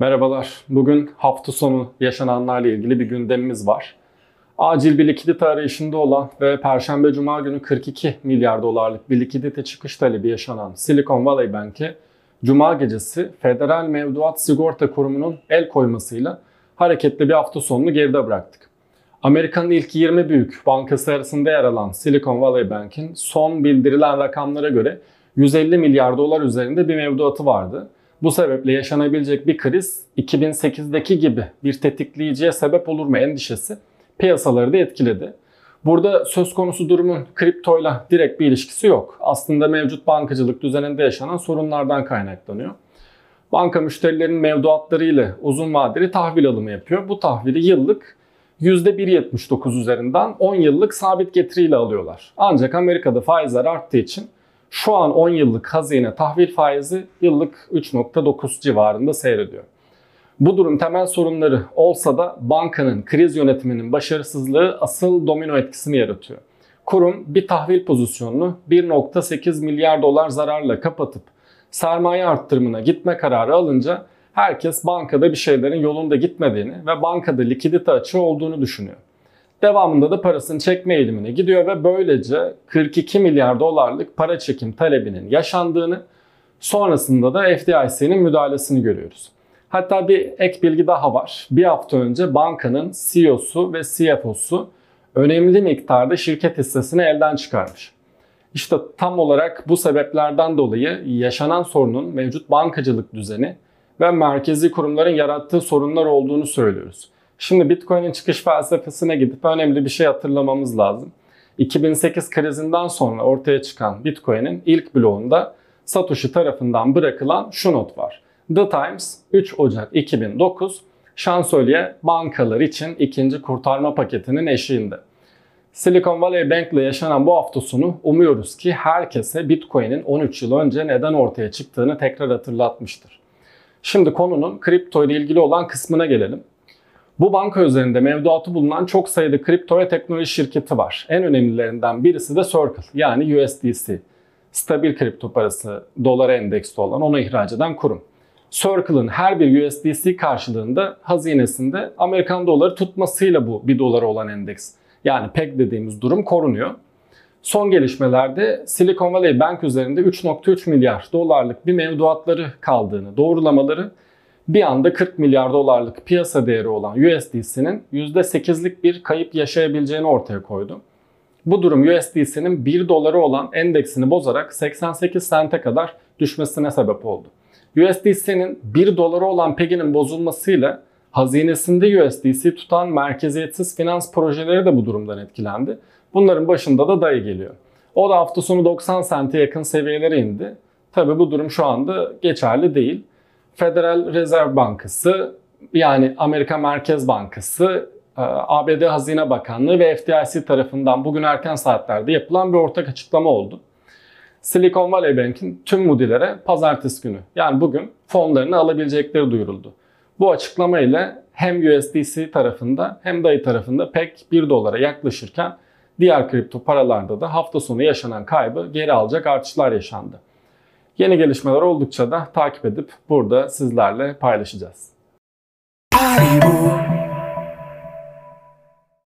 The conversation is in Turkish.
Merhabalar. Bugün hafta sonu yaşananlarla ilgili bir gündemimiz var. Acil bir likidite arayışında olan ve Perşembe Cuma günü 42 milyar dolarlık bir likidite çıkış talebi yaşanan Silicon Valley Bank'i Cuma gecesi Federal Mevduat Sigorta Kurumu'nun el koymasıyla hareketli bir hafta sonunu geride bıraktık. Amerika'nın ilk 20 büyük bankası arasında yer alan Silicon Valley Bank'in son bildirilen rakamlara göre 150 milyar dolar üzerinde bir mevduatı vardı. Bu sebeple yaşanabilecek bir kriz 2008'deki gibi bir tetikleyiciye sebep olur mu endişesi piyasaları da etkiledi. Burada söz konusu durumun kriptoyla direkt bir ilişkisi yok. Aslında mevcut bankacılık düzeninde yaşanan sorunlardan kaynaklanıyor. Banka müşterilerin mevduatları ile uzun vadeli tahvil alımı yapıyor. Bu tahvili yıllık %1.79 üzerinden 10 yıllık sabit getiriyle alıyorlar. Ancak Amerika'da faizler arttığı için şu an 10 yıllık hazine tahvil faizi yıllık 3.9 civarında seyrediyor. Bu durum temel sorunları olsa da bankanın kriz yönetiminin başarısızlığı asıl domino etkisini yaratıyor. Kurum bir tahvil pozisyonunu 1.8 milyar dolar zararla kapatıp sermaye arttırımına gitme kararı alınca herkes bankada bir şeylerin yolunda gitmediğini ve bankada likidite açığı olduğunu düşünüyor. Devamında da parasını çekme eğilimine gidiyor ve böylece 42 milyar dolarlık para çekim talebinin yaşandığını, sonrasında da FDIC'nin müdahalesini görüyoruz. Hatta bir ek bilgi daha var. Bir hafta önce bankanın CEO'su ve CFO'su önemli miktarda şirket hissesini elden çıkarmış. İşte tam olarak bu sebeplerden dolayı yaşanan sorunun mevcut bankacılık düzeni ve merkezi kurumların yarattığı sorunlar olduğunu söylüyoruz. Şimdi Bitcoin'in çıkış felsefesine gidip önemli bir şey hatırlamamız lazım. 2008 krizinden sonra ortaya çıkan Bitcoin'in ilk bloğunda Satoshi tarafından bırakılan şu not var. The Times 3 Ocak 2009 şansölye bankalar için ikinci kurtarma paketinin eşiğinde. Silicon Valley Bank yaşanan bu hafta sonu umuyoruz ki herkese Bitcoin'in 13 yıl önce neden ortaya çıktığını tekrar hatırlatmıştır. Şimdi konunun kripto ile ilgili olan kısmına gelelim. Bu banka üzerinde mevduatı bulunan çok sayıda kripto ve teknoloji şirketi var. En önemlilerinden birisi de Circle yani USDC. Stabil kripto parası dolara endeksli olan onu ihraç eden kurum. Circle'ın her bir USDC karşılığında hazinesinde Amerikan doları tutmasıyla bu bir dolara olan endeks. Yani PEG dediğimiz durum korunuyor. Son gelişmelerde Silicon Valley Bank üzerinde 3.3 milyar dolarlık bir mevduatları kaldığını doğrulamaları bir anda 40 milyar dolarlık piyasa değeri olan USDC'nin %8'lik bir kayıp yaşayabileceğini ortaya koydu. Bu durum USDC'nin 1 doları olan endeksini bozarak 88 sente kadar düşmesine sebep oldu. USDC'nin 1 doları olan PEG'inin bozulmasıyla hazinesinde USDC tutan merkeziyetsiz finans projeleri de bu durumdan etkilendi. Bunların başında da DAI geliyor. O da hafta sonu 90 sente yakın seviyelere indi. Tabi bu durum şu anda geçerli değil. Federal Reserve Bankası yani Amerika Merkez Bankası, e, ABD Hazine Bakanlığı ve FDIC tarafından bugün erken saatlerde yapılan bir ortak açıklama oldu. Silicon Valley Bank'in tüm mudilere pazartesi günü yani bugün fonlarını alabilecekleri duyuruldu. Bu açıklama ile hem USDC tarafında hem DAI tarafında pek 1 dolara yaklaşırken diğer kripto paralarda da hafta sonu yaşanan kaybı geri alacak artışlar yaşandı. Yeni gelişmeler oldukça da takip edip burada sizlerle paylaşacağız. Haribo.